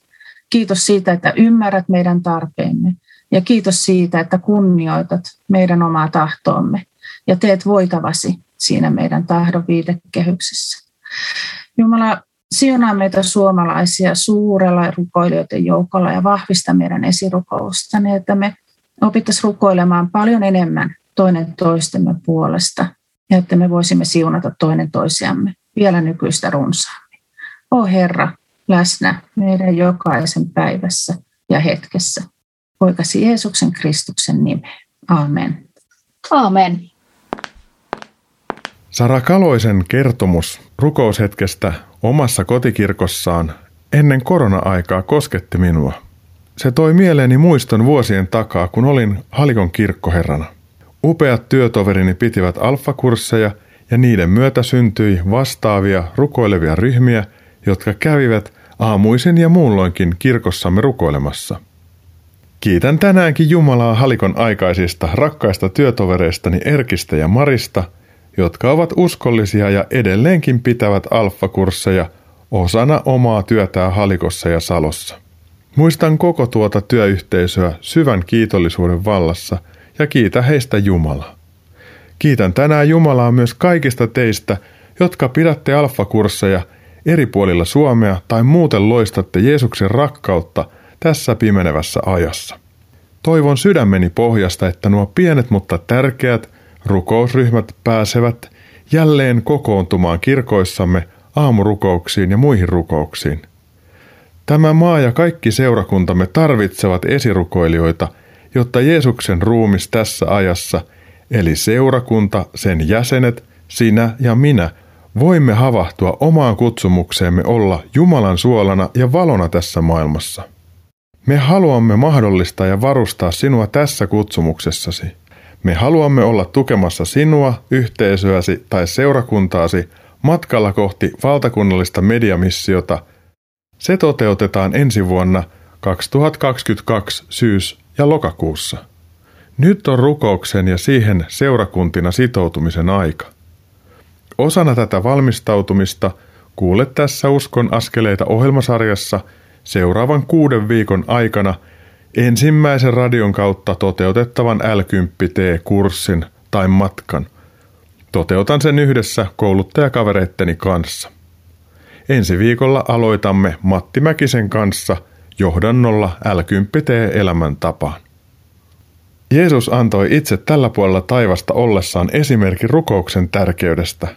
Speaker 4: Kiitos siitä, että ymmärrät meidän tarpeemme. Ja kiitos siitä, että kunnioitat meidän omaa tahtoomme ja teet voitavasi siinä meidän tahdon viitekehyksessä. Jumala, siunaa meitä suomalaisia suurella rukoilijoiden joukolla ja vahvista meidän esirukousta, niin että me opittaisiin rukoilemaan paljon enemmän toinen toistemme puolesta ja että me voisimme siunata toinen toisiamme vielä nykyistä runsaammin. O Herra, läsnä meidän jokaisen päivässä ja hetkessä poikasi Jeesuksen Kristuksen nimeen. Amen.
Speaker 3: Amen.
Speaker 2: Sara Kaloisen kertomus rukoushetkestä omassa kotikirkossaan ennen korona-aikaa kosketti minua. Se toi mieleeni muiston vuosien takaa, kun olin Halikon kirkkoherrana. Upeat työtoverini pitivät alfakursseja ja niiden myötä syntyi vastaavia rukoilevia ryhmiä, jotka kävivät aamuisin ja muulloinkin kirkossamme rukoilemassa – Kiitän tänäänkin Jumalaa Halikon aikaisista rakkaista työtovereistani Erkistä ja Marista, jotka ovat uskollisia ja edelleenkin pitävät alfakursseja osana omaa työtään Halikossa ja Salossa. Muistan koko tuota työyhteisöä syvän kiitollisuuden vallassa ja kiitä heistä Jumala. Kiitän tänään Jumalaa myös kaikista teistä, jotka pidätte alfakursseja eri puolilla Suomea tai muuten loistatte Jeesuksen rakkautta tässä pimenevässä ajassa. Toivon sydämeni pohjasta, että nuo pienet mutta tärkeät rukousryhmät pääsevät jälleen kokoontumaan kirkoissamme aamurukouksiin ja muihin rukouksiin. Tämä maa ja kaikki seurakuntamme tarvitsevat esirukoilijoita, jotta Jeesuksen ruumis tässä ajassa, eli seurakunta, sen jäsenet, sinä ja minä, voimme havahtua omaan kutsumukseemme olla Jumalan suolana ja valona tässä maailmassa. Me haluamme mahdollistaa ja varustaa sinua tässä kutsumuksessasi. Me haluamme olla tukemassa sinua, yhteisöäsi tai seurakuntaasi matkalla kohti valtakunnallista mediamissiota. Se toteutetaan ensi vuonna 2022 syys- ja lokakuussa. Nyt on rukouksen ja siihen seurakuntina sitoutumisen aika. Osana tätä valmistautumista kuulet tässä Uskon askeleita ohjelmasarjassa seuraavan kuuden viikon aikana ensimmäisen radion kautta toteutettavan L10T-kurssin tai matkan. Toteutan sen yhdessä kouluttajakavereitteni kanssa. Ensi viikolla aloitamme Matti Mäkisen kanssa johdannolla L10T-elämäntapaan. Jeesus antoi itse tällä puolella taivasta ollessaan esimerkin rukouksen tärkeydestä.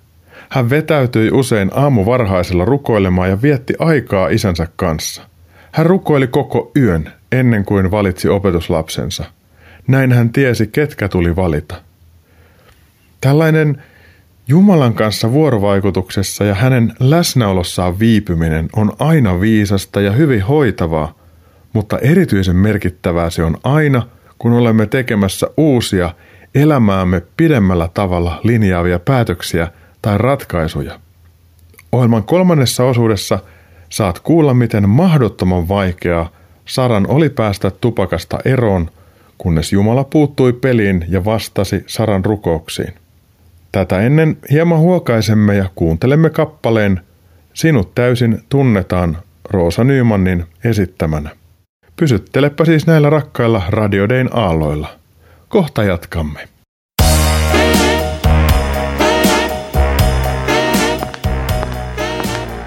Speaker 2: Hän vetäytyi usein aamuvarhaisella rukoilemaan ja vietti aikaa isänsä kanssa. Hän rukoili koko yön ennen kuin valitsi opetuslapsensa. Näin hän tiesi, ketkä tuli valita. Tällainen Jumalan kanssa vuorovaikutuksessa ja hänen läsnäolossaan viipyminen on aina viisasta ja hyvin hoitavaa, mutta erityisen merkittävää se on aina – kun olemme tekemässä uusia elämäämme pidemmällä tavalla linjaavia päätöksiä tai ratkaisuja. Ohjelman kolmannessa osuudessa saat kuulla, miten mahdottoman vaikeaa Saran oli päästä tupakasta eroon, kunnes Jumala puuttui peliin ja vastasi Saran rukouksiin. Tätä ennen hieman huokaisemme ja kuuntelemme kappaleen Sinut täysin tunnetaan Roosa Nymanin esittämänä. Pysyttelepä siis näillä rakkailla radiodein aalloilla. Kohta jatkamme.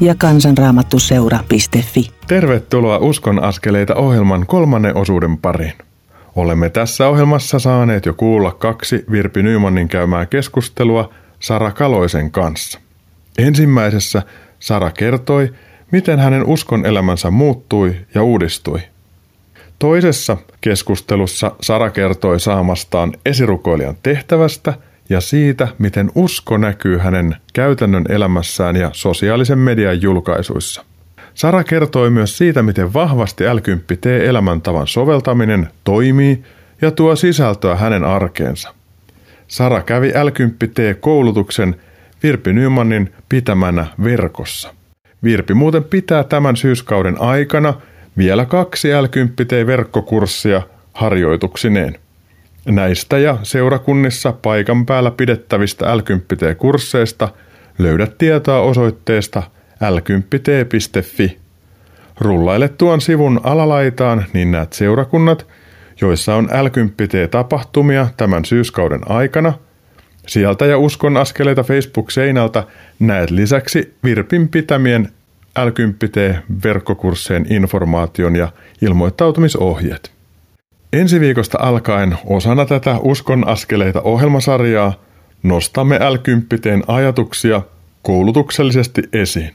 Speaker 1: ja kansanraamattuseura.fi.
Speaker 2: Tervetuloa Uskon askeleita ohjelman kolmannen osuuden pariin. Olemme tässä ohjelmassa saaneet jo kuulla kaksi Virpi Nymanin käymää keskustelua Sara Kaloisen kanssa. Ensimmäisessä Sara kertoi, miten hänen uskon elämänsä muuttui ja uudistui – Toisessa keskustelussa Sara kertoi saamastaan esirukoilijan tehtävästä ja siitä, miten usko näkyy hänen käytännön elämässään ja sosiaalisen median julkaisuissa. Sara kertoi myös siitä, miten vahvasti l elämäntavan soveltaminen toimii ja tuo sisältöä hänen arkeensa. Sara kävi l koulutuksen Virpi Nymanin pitämänä verkossa. Virpi muuten pitää tämän syyskauden aikana – vielä kaksi l verkkokurssia harjoituksineen. Näistä ja seurakunnissa paikan päällä pidettävistä l kursseista löydät tietoa osoitteesta l10t.fi. Rullaile tuon sivun alalaitaan, niin näet seurakunnat, joissa on l tapahtumia tämän syyskauden aikana. Sieltä ja uskon askeleita Facebook-seinältä näet lisäksi Virpin pitämien l verkkokursseen informaation ja ilmoittautumisohjeet. Ensi viikosta alkaen osana tätä Uskon askeleita ohjelmasarjaa nostamme l ajatuksia koulutuksellisesti esiin.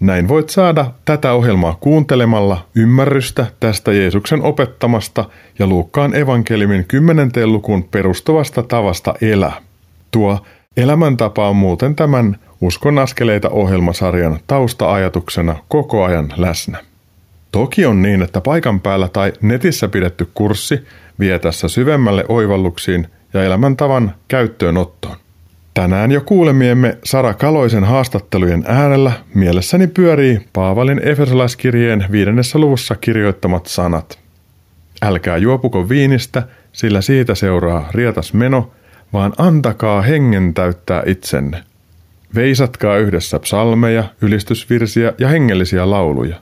Speaker 2: Näin voit saada tätä ohjelmaa kuuntelemalla ymmärrystä tästä Jeesuksen opettamasta ja Luukkaan evankeliumin 10. lukuun perustuvasta tavasta elää. Tuo elämäntapa on muuten tämän Uskon askeleita ohjelmasarjan tausta-ajatuksena koko ajan läsnä. Toki on niin, että paikan päällä tai netissä pidetty kurssi vie tässä syvemmälle oivalluksiin ja elämäntavan käyttöönottoon. Tänään jo kuulemiemme Sara Kaloisen haastattelujen äärellä mielessäni pyörii Paavalin Efesolaiskirjeen viidennessä luvussa kirjoittamat sanat. Älkää juopuko viinistä, sillä siitä seuraa rietas meno, vaan antakaa hengen täyttää itsenne. Veisatkaa yhdessä psalmeja, ylistysvirsiä ja hengellisiä lauluja.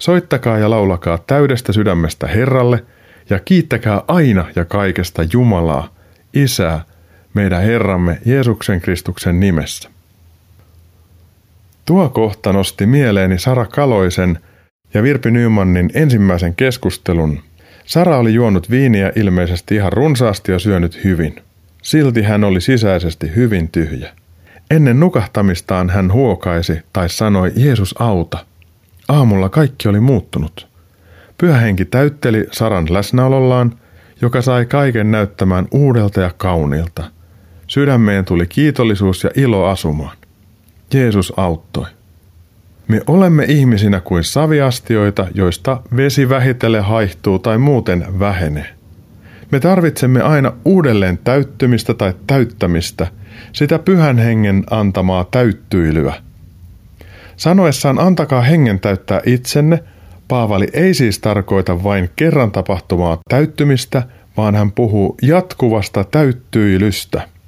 Speaker 2: Soittakaa ja laulakaa täydestä sydämestä Herralle ja kiittäkää aina ja kaikesta Jumalaa, Isää, meidän Herramme Jeesuksen Kristuksen nimessä. Tuo kohta nosti mieleeni Sara Kaloisen ja Virpi Nymanin ensimmäisen keskustelun. Sara oli juonut viiniä ilmeisesti ihan runsaasti ja syönyt hyvin. Silti hän oli sisäisesti hyvin tyhjä. Ennen nukahtamistaan hän huokaisi tai sanoi Jeesus auta. Aamulla kaikki oli muuttunut. Pyhähenki täytteli Saran läsnäolollaan, joka sai kaiken näyttämään uudelta ja kauniilta – Sydämeen tuli kiitollisuus ja ilo asumaan. Jeesus auttoi. Me olemme ihmisinä kuin saviastioita, joista vesi vähitellen haihtuu tai muuten vähenee. Me tarvitsemme aina uudelleen täyttymistä tai täyttämistä, sitä pyhän hengen antamaa täyttyilyä. Sanoessaan antakaa hengen täyttää itsenne, Paavali ei siis tarkoita vain kerran tapahtumaa täyttymistä, vaan hän puhuu jatkuvasta täyttyilystä –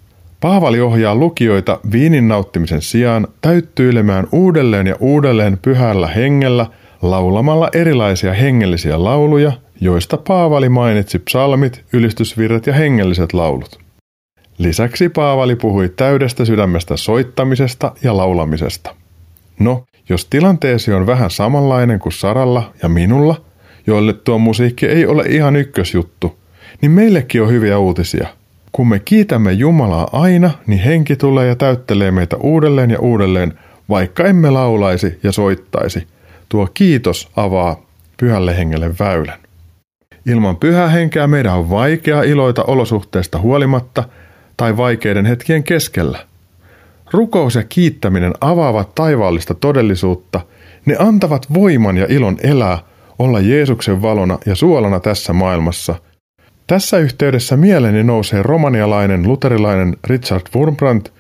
Speaker 2: Paavali ohjaa lukijoita viinin nauttimisen sijaan täyttyilemään uudelleen ja uudelleen pyhällä hengellä laulamalla erilaisia hengellisiä lauluja, joista Paavali mainitsi psalmit, ylistysvirret ja hengelliset laulut. Lisäksi Paavali puhui täydestä sydämestä soittamisesta ja laulamisesta. No, jos tilanteesi on vähän samanlainen kuin Saralla ja minulla, joille tuo musiikki ei ole ihan ykkösjuttu, niin meillekin on hyviä uutisia – kun me kiitämme Jumalaa aina, niin henki tulee ja täyttelee meitä uudelleen ja uudelleen, vaikka emme laulaisi ja soittaisi. Tuo kiitos avaa pyhälle hengelle väylän. Ilman pyhää henkeä meidän on vaikea iloita olosuhteesta huolimatta tai vaikeiden hetkien keskellä. Rukous ja kiittäminen avaavat taivaallista todellisuutta, ne antavat voiman ja ilon elää, olla Jeesuksen valona ja suolana tässä maailmassa – tässä yhteydessä mieleeni nousee romanialainen luterilainen Richard Wurmbrandt,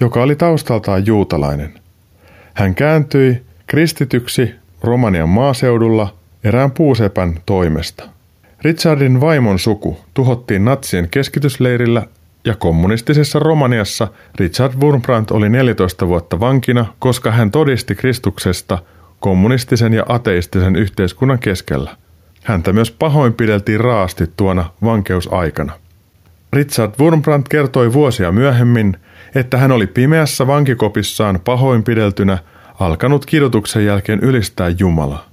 Speaker 2: joka oli taustaltaan juutalainen. Hän kääntyi kristityksi Romanian maaseudulla erään puusepän toimesta. Richardin vaimon suku tuhottiin natsien keskitysleirillä ja kommunistisessa Romaniassa Richard Wurmbrandt oli 14 vuotta vankina, koska hän todisti Kristuksesta kommunistisen ja ateistisen yhteiskunnan keskellä – Häntä myös pahoinpideltiin raasti tuona vankeusaikana. Richard Wurmbrandt kertoi vuosia myöhemmin, että hän oli pimeässä vankikopissaan pahoinpideltynä alkanut kidutuksen jälkeen ylistää Jumalaa.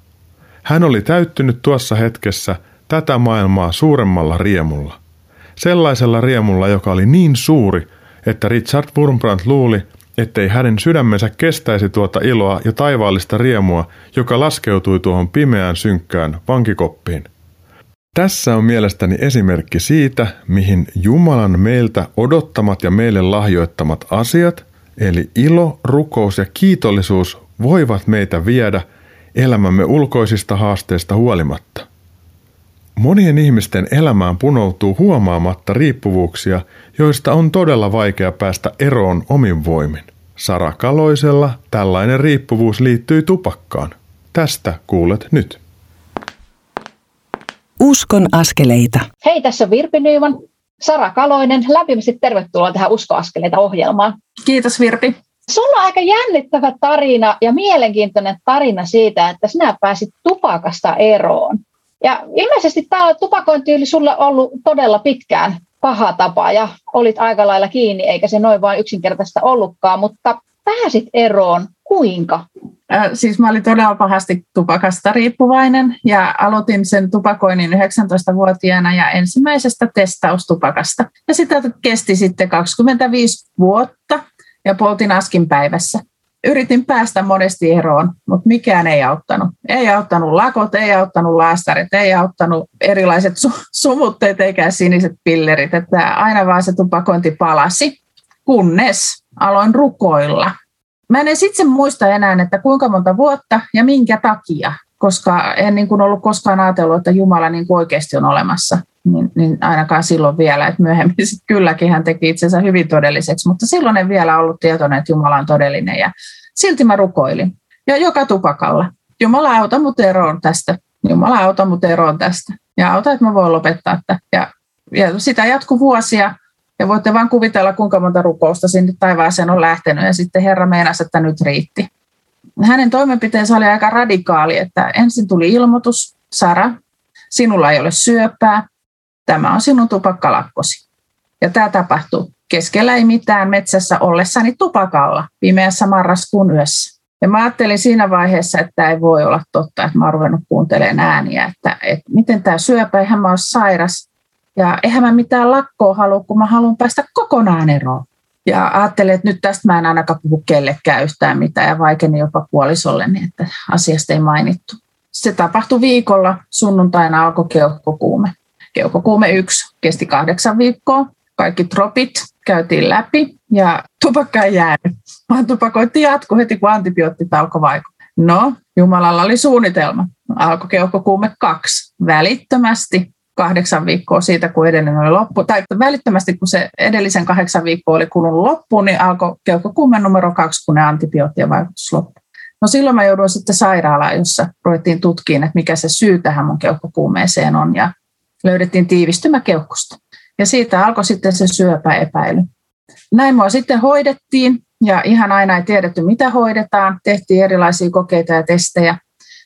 Speaker 2: Hän oli täyttynyt tuossa hetkessä tätä maailmaa suuremmalla riemulla. Sellaisella riemulla, joka oli niin suuri, että Richard Wurmbrandt luuli, ettei hänen sydämensä kestäisi tuota iloa ja taivaallista riemua, joka laskeutui tuohon pimeään synkkään vankikoppiin. Tässä on mielestäni esimerkki siitä, mihin Jumalan meiltä odottamat ja meille lahjoittamat asiat, eli ilo, rukous ja kiitollisuus, voivat meitä viedä elämämme ulkoisista haasteista huolimatta – Monien ihmisten elämään punoutuu huomaamatta riippuvuuksia, joista on todella vaikea päästä eroon omin voimin. Sara Kaloisella tällainen riippuvuus liittyy tupakkaan. Tästä kuulet nyt.
Speaker 1: Uskon askeleita.
Speaker 3: Hei, tässä on Virpi Nyyman. Sara Kaloinen, lämpimästi tervetuloa tähän Uskoaskeleita ohjelmaan.
Speaker 4: Kiitos Virpi.
Speaker 3: Sulla on aika jännittävä tarina ja mielenkiintoinen tarina siitä, että sinä pääsit tupakasta eroon. Ja ilmeisesti tämä tupakointi oli sulle ollut todella pitkään paha tapa ja olit aika lailla kiinni, eikä se noin vain yksinkertaista ollutkaan, mutta pääsit eroon. Kuinka?
Speaker 4: Äh, siis mä olin todella pahasti tupakasta riippuvainen ja aloitin sen tupakoinnin 19-vuotiaana ja ensimmäisestä testaustupakasta. Ja sitä kesti sitten 25 vuotta ja poltin askin päivässä yritin päästä monesti eroon, mutta mikään ei auttanut. Ei auttanut lakot, ei auttanut laastarit, ei auttanut erilaiset su- sumutteet eikä siniset pillerit. Että aina vaan se tupakointi palasi, kunnes aloin rukoilla. Mä en sitten muista enää, että kuinka monta vuotta ja minkä takia, koska en niin kuin ollut koskaan ajatellut, että Jumala niin kuin oikeasti on olemassa. Niin, niin ainakaan silloin vielä, että myöhemmin [laughs] sit kylläkin hän teki itsensä hyvin todelliseksi, mutta silloin en vielä ollut tietoinen, että Jumala on todellinen ja silti mä rukoilin. Ja joka tupakalla. Jumala auta mut eroon tästä. Jumala auta mut eroon tästä. Ja auta, että mä voin lopettaa tätä. Ja, ja sitä jatkuu vuosia. Ja voitte vain kuvitella, kuinka monta rukousta sinne taivaaseen on lähtenyt. Ja sitten Herra meinasi, että nyt riitti. Hänen toimenpiteensä oli aika radikaali, että ensin tuli ilmoitus, Sara, sinulla ei ole syöpää, tämä on sinun tupakkalakkosi. Ja tämä tapahtuu keskellä ei mitään metsässä ollessani tupakalla pimeässä marraskuun yössä. Ja mä ajattelin siinä vaiheessa, että tämä ei voi olla totta, että mä oon ruvennut kuuntelemaan ääniä, että, että miten tämä syöpä, eihän mä ole sairas. Ja eihän mä mitään lakkoa halua, kun mä haluan päästä kokonaan eroon. Ja ajattelin, että nyt tästä mä en ainakaan puhu kellekään yhtään mitään ja vaikeni jopa niin että asiasta ei mainittu. Se tapahtui viikolla, sunnuntaina alkoi keuhkokuume. Keuhkokuume yksi kesti kahdeksan viikkoa. Kaikki tropit käytiin läpi ja tupakka ei jäänyt, vaan tupakointi jatkui heti, kun antibioottit alkoi vaikuttaa. No, Jumalalla oli suunnitelma. Alkoi keuhkokuume kaksi. Välittömästi kahdeksan viikkoa siitä, kun edellinen oli loppu, tai välittömästi kun se edellisen kahdeksan viikkoa oli kulunut loppuun, niin alkoi keuhkokuume numero kaksi, kun ne antibioottien vaikutus loppui. No silloin mä jouduin sitten sairaalaan, jossa ruvettiin tutkimaan, että mikä se syy tähän mun keuhkokuumeeseen on, ja löydettiin tiivistymä keuhkosta. Ja siitä alkoi sitten se syöpäepäily. Näin mua sitten hoidettiin, ja ihan aina ei tiedetty, mitä hoidetaan. Tehtiin erilaisia kokeita ja testejä.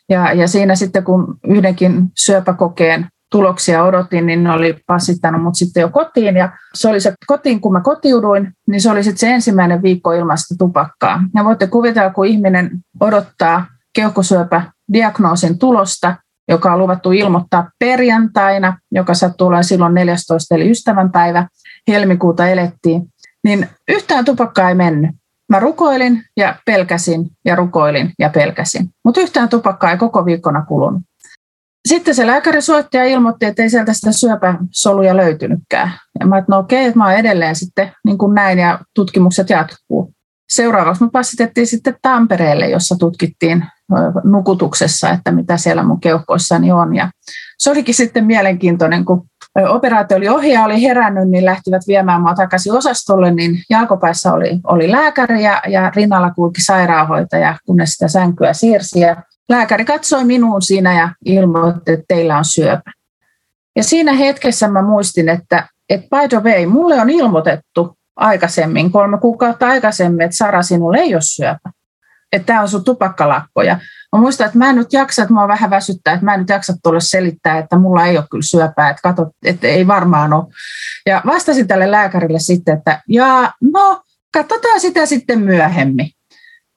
Speaker 4: Ja, ja siinä sitten, kun yhdenkin syöpäkokeen tuloksia odotin, niin ne oli passittanut mut sitten jo kotiin. Ja se oli se kotiin, kun mä kotiuduin, niin se oli sitten se ensimmäinen viikko ilmasta tupakkaa. Ja voitte kuvitella, kun ihminen odottaa keuhkosyöpädiagnoosin tulosta, joka on luvattu ilmoittaa perjantaina, joka sattuu olemaan silloin 14. eli ystävänpäivä, helmikuuta elettiin, niin yhtään tupakkaa ei mennyt. Mä rukoilin ja pelkäsin ja rukoilin ja pelkäsin, mutta yhtään tupakkaa ei koko viikkona kulunut. Sitten se lääkäri soitti ja ilmoitti, että ei sieltä sitä syöpäsoluja löytynytkään. Ja mä että no okei, että mä oon edelleen sitten niin kuin näin ja tutkimukset jatkuu. Seuraavaksi me passitettiin sitten Tampereelle, jossa tutkittiin nukutuksessa, että mitä siellä mun keuhkoissani on. Ja se olikin sitten mielenkiintoinen, kun operaatio oli ohi ja oli herännyt, niin lähtivät viemään mua takaisin osastolle, niin jalkopäässä oli, oli lääkäri ja, ja rinnalla kulki sairaanhoitaja, kunnes sitä sänkyä siirsi. Ja lääkäri katsoi minuun siinä ja ilmoitti, että teillä on syöpä. Ja siinä hetkessä mä muistin, että, että by the way, mulle on ilmoitettu aikaisemmin, kolme kuukautta aikaisemmin, että Sara, sinulle ei ole syöpä. Että tämä on sun tupakkalakko. Ja mä muistan, että mä en nyt jaksa, että mua vähän väsyttää, että mä en nyt jaksa tulla selittää, että mulla ei ole kyllä syöpää, että kato, että ei varmaan ole. Ja vastasin tälle lääkärille sitten, että ja no, katsotaan sitä sitten myöhemmin.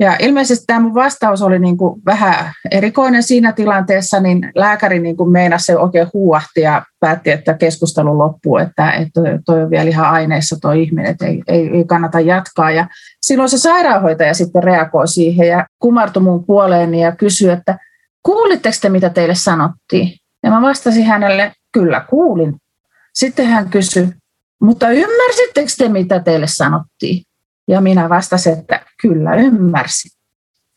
Speaker 4: Ja ilmeisesti tämä mun vastaus oli niin kuin vähän erikoinen siinä tilanteessa, niin lääkäri niin kuin meinasi se oikein huuahti ja päätti, että keskustelu loppuu, että, että toi on vielä ihan aineessa tuo ihminen, että ei, ei, ei kannata jatkaa. Ja silloin se sairaanhoitaja sitten reagoi siihen ja kumartui mun puoleeni ja kysyi, että kuulitteko te, mitä teille sanottiin? Ja mä vastasin hänelle, kyllä kuulin. Sitten hän kysyi, mutta ymmärsittekö te, mitä teille sanottiin? Ja minä vastasin, että kyllä ymmärsin.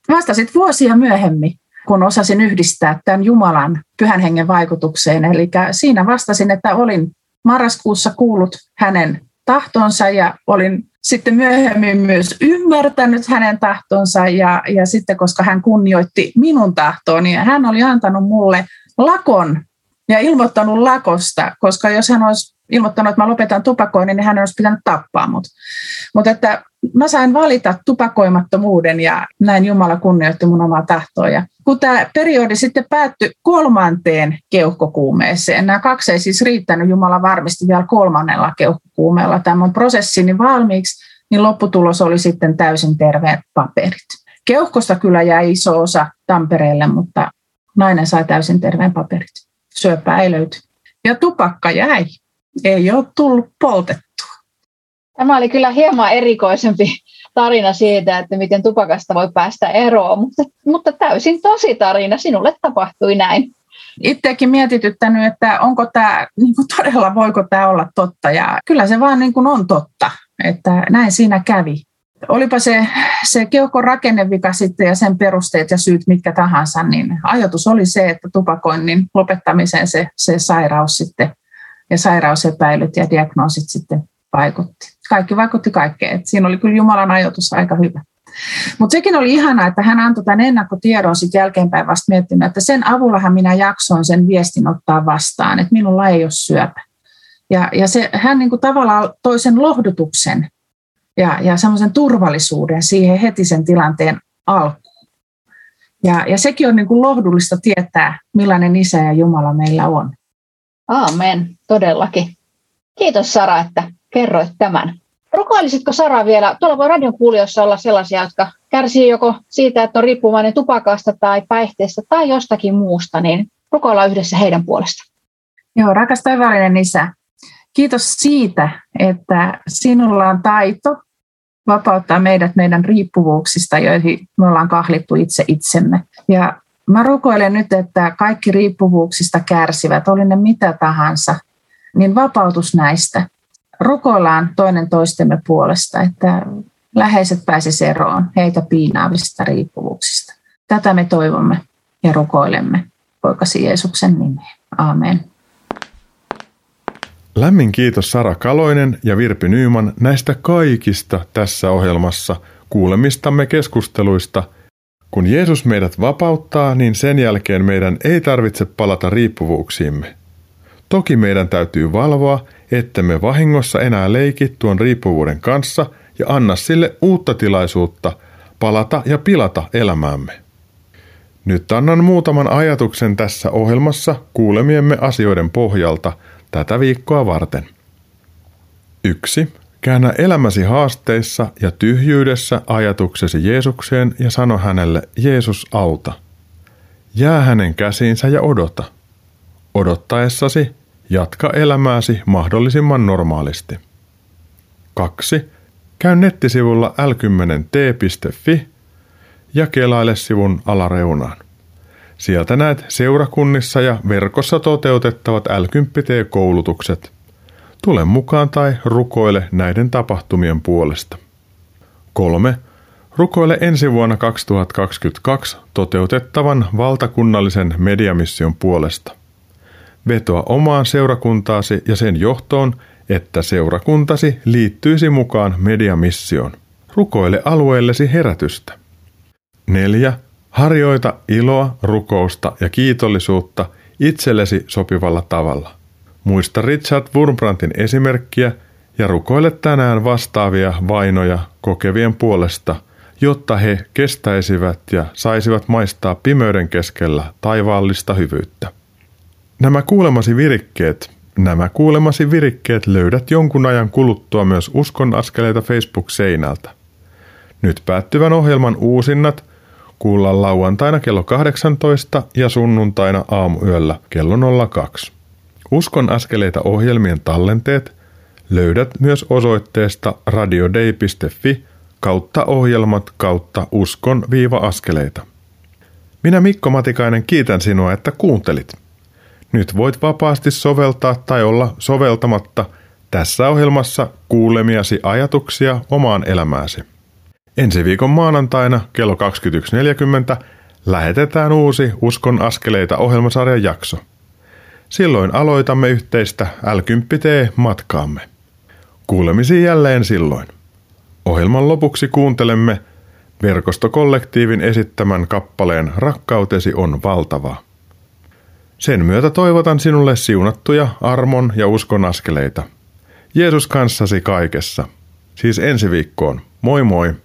Speaker 4: Vastasit vuosia myöhemmin, kun osasin yhdistää tämän Jumalan pyhän hengen vaikutukseen. Eli siinä vastasin, että olin marraskuussa kuullut hänen tahtonsa ja olin sitten myöhemmin myös ymmärtänyt hänen tahtonsa ja, ja sitten koska hän kunnioitti minun tahtoa, niin hän oli antanut mulle lakon ja ilmoittanut lakosta, koska jos hän olisi ilmoittanut, että mä lopetan tupakoinnin, niin hän olisi pitänyt tappaa mut. Mutta että mä sain valita tupakoimattomuuden ja näin Jumala kunnioitti mun omaa tahtoa. Ja kun tämä periodi sitten päättyi kolmanteen keuhkokuumeeseen, nämä kaksi ei siis riittänyt, Jumala varmisti vielä kolmannella keuhkokuumeella tämän prosessini valmiiksi, niin lopputulos oli sitten täysin terveet paperit. Keuhkosta kyllä jäi iso osa Tampereelle, mutta nainen sai täysin terveen paperit. Löyty. Ja tupakka jäi. Ei ole tullut poltettua.
Speaker 3: Tämä oli kyllä hieman erikoisempi tarina siitä, että miten tupakasta voi päästä eroon, mutta, mutta täysin tosi tarina. Sinulle tapahtui näin.
Speaker 4: Itsekin mietityttänyt, että onko tämä, niin kuin todella voiko tämä olla totta. Ja kyllä se vaan niin kuin on totta, että näin siinä kävi. Olipa se, se keuhkon rakennevika sitten ja sen perusteet ja syyt mitkä tahansa, niin ajatus oli se, että tupakoinnin lopettamiseen se, se sairaus sitten ja sairausepäilyt ja diagnoosit sitten vaikutti. Kaikki vaikutti kaikkeen. Et siinä oli kyllä Jumalan ajoitus aika hyvä. Mutta sekin oli ihana, että hän antoi tämän ennakkotiedon sitten jälkeenpäin vasta miettimään, että sen avullahan minä jaksoin sen viestin ottaa vastaan, että minulla ei ole syöpä. Ja, ja se, hän niin kuin tavallaan toi sen lohdutuksen ja, ja semmoisen turvallisuuden siihen heti sen tilanteen alkuun. Ja, ja sekin on niin kuin lohdullista tietää, millainen isä ja Jumala meillä on.
Speaker 3: Aamen, todellakin. Kiitos Sara, että kerroit tämän. Rukoilisitko Sara vielä, tuolla voi radion kuulijoissa olla sellaisia, jotka kärsii joko siitä, että on riippuvainen tupakasta tai päihteestä tai jostakin muusta, niin rukoillaan yhdessä heidän puolestaan.
Speaker 4: Joo, rakas taivaallinen isä, kiitos siitä, että sinulla on taito vapauttaa meidät meidän riippuvuuksista, joihin me ollaan kahlittu itse itsemme. Ja mä rukoilen nyt, että kaikki riippuvuuksista kärsivät, oli ne mitä tahansa, niin vapautus näistä rukoillaan toinen toistemme puolesta, että läheiset pääsisivät eroon heitä piinaavista riippuvuuksista. Tätä me toivomme ja rukoilemme poikasi Jeesuksen nimeen. Amen.
Speaker 2: Lämmin kiitos Sara Kaloinen ja Virpi Nyyman näistä kaikista tässä ohjelmassa kuulemistamme keskusteluista. Kun Jeesus meidät vapauttaa, niin sen jälkeen meidän ei tarvitse palata riippuvuuksiimme. Toki meidän täytyy valvoa, ettemme vahingossa enää leiki tuon riippuvuuden kanssa ja anna sille uutta tilaisuutta palata ja pilata elämäämme. Nyt annan muutaman ajatuksen tässä ohjelmassa kuulemiemme asioiden pohjalta tätä viikkoa varten. 1. Käännä elämäsi haasteissa ja tyhjyydessä ajatuksesi Jeesukseen ja sano hänelle, Jeesus auta. Jää hänen käsiinsä ja odota. Odottaessasi Jatka elämääsi mahdollisimman normaalisti. 2. Käy nettisivulla l10t.fi ja kelaile sivun alareunaan. Sieltä näet seurakunnissa ja verkossa toteutettavat l koulutukset Tule mukaan tai rukoile näiden tapahtumien puolesta. 3. Rukoile ensi vuonna 2022 toteutettavan valtakunnallisen mediamission puolesta – Vetoa omaan seurakuntaasi ja sen johtoon, että seurakuntasi liittyisi mukaan mediamissioon. Rukoile alueellesi herätystä. 4. Harjoita iloa, rukousta ja kiitollisuutta itsellesi sopivalla tavalla. Muista Richard Wurmbrantin esimerkkiä ja rukoile tänään vastaavia vainoja kokevien puolesta, jotta he kestäisivät ja saisivat maistaa pimeyden keskellä taivaallista hyvyyttä. Nämä kuulemasi virikkeet, nämä kuulemasi virikkeet löydät jonkun ajan kuluttua myös Uskon askeleita Facebook-seinältä. Nyt päättyvän ohjelman uusinnat kuullaan lauantaina kello 18 ja sunnuntaina aamuyöllä kello 02. Uskon askeleita ohjelmien tallenteet löydät myös osoitteesta radiodei.fi kautta ohjelmat kautta uskon-askeleita. Minä Mikko Matikainen kiitän sinua, että kuuntelit – nyt voit vapaasti soveltaa tai olla soveltamatta tässä ohjelmassa kuulemiasi ajatuksia omaan elämääsi. Ensi viikon maanantaina kello 21.40 lähetetään uusi Uskon askeleita ohjelmasarjan jakso. Silloin aloitamme yhteistä l matkaamme Kuulemisiin jälleen silloin. Ohjelman lopuksi kuuntelemme verkostokollektiivin esittämän kappaleen Rakkautesi on valtava. Sen myötä toivotan sinulle siunattuja armon ja uskon askeleita. Jeesus kanssasi kaikessa. Siis ensi viikkoon. Moi moi!